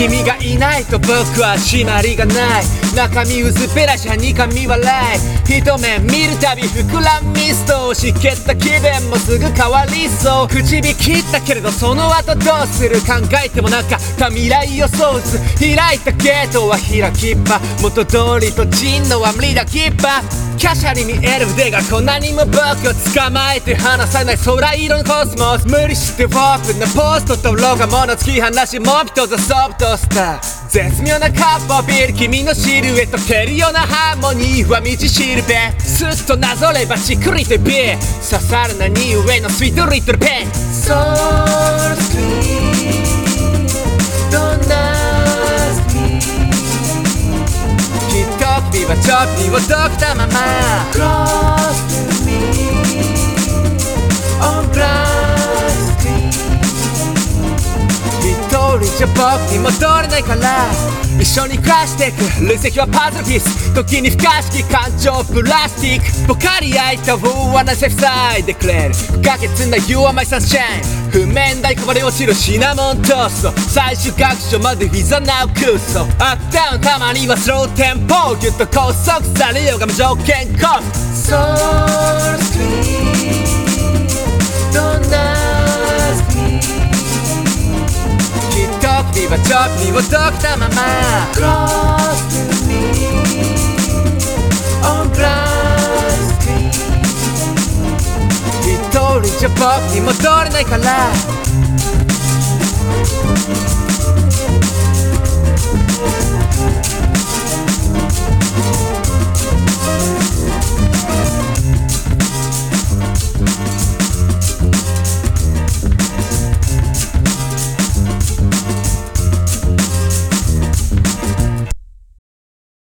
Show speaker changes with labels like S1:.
S1: 君がいないと僕は締まりがない。中身薄っぺらしはにかみ笑い。一目見るたび膨らみそうしけった気分もすぐ変わりそう。口火切ったけれどその後どうする？考えてもなかった未来予想図。開いたゲートは開きっぱ。元通りと人のは無理だきっぱ。華奢に見える腕がこんなにも僕を捕まえて離さない空色のコスモス。無理してフォークなポストとロが物突き放しモビとザソフトスター絶妙なカップビール君のシルエット蹴るようなハーモニーは道しるべすっとなぞればちくりとビー刺さるなに上のスイートリトルペン。So sweet Don't ask me きっと君はチョッピーを解くたまま Close to me 一人じゃ僕に戻れないから。一緒に暮らしていく。累積はパズルピース。時に不可思議感情プラスチックポカリ焼いた不安なセーフサイでくれる。不可欠な You are my sunshine 譜面台こぼれ落ちるシナモントースト。最終学所までいざなうクソアップダウンたまにはスローテンポぎゅっと拘束されようが無条件コフ Soul Street っと君はチョッピーを解けたまま。Close to me On glass screen 一人じゃ僕に戻れないから。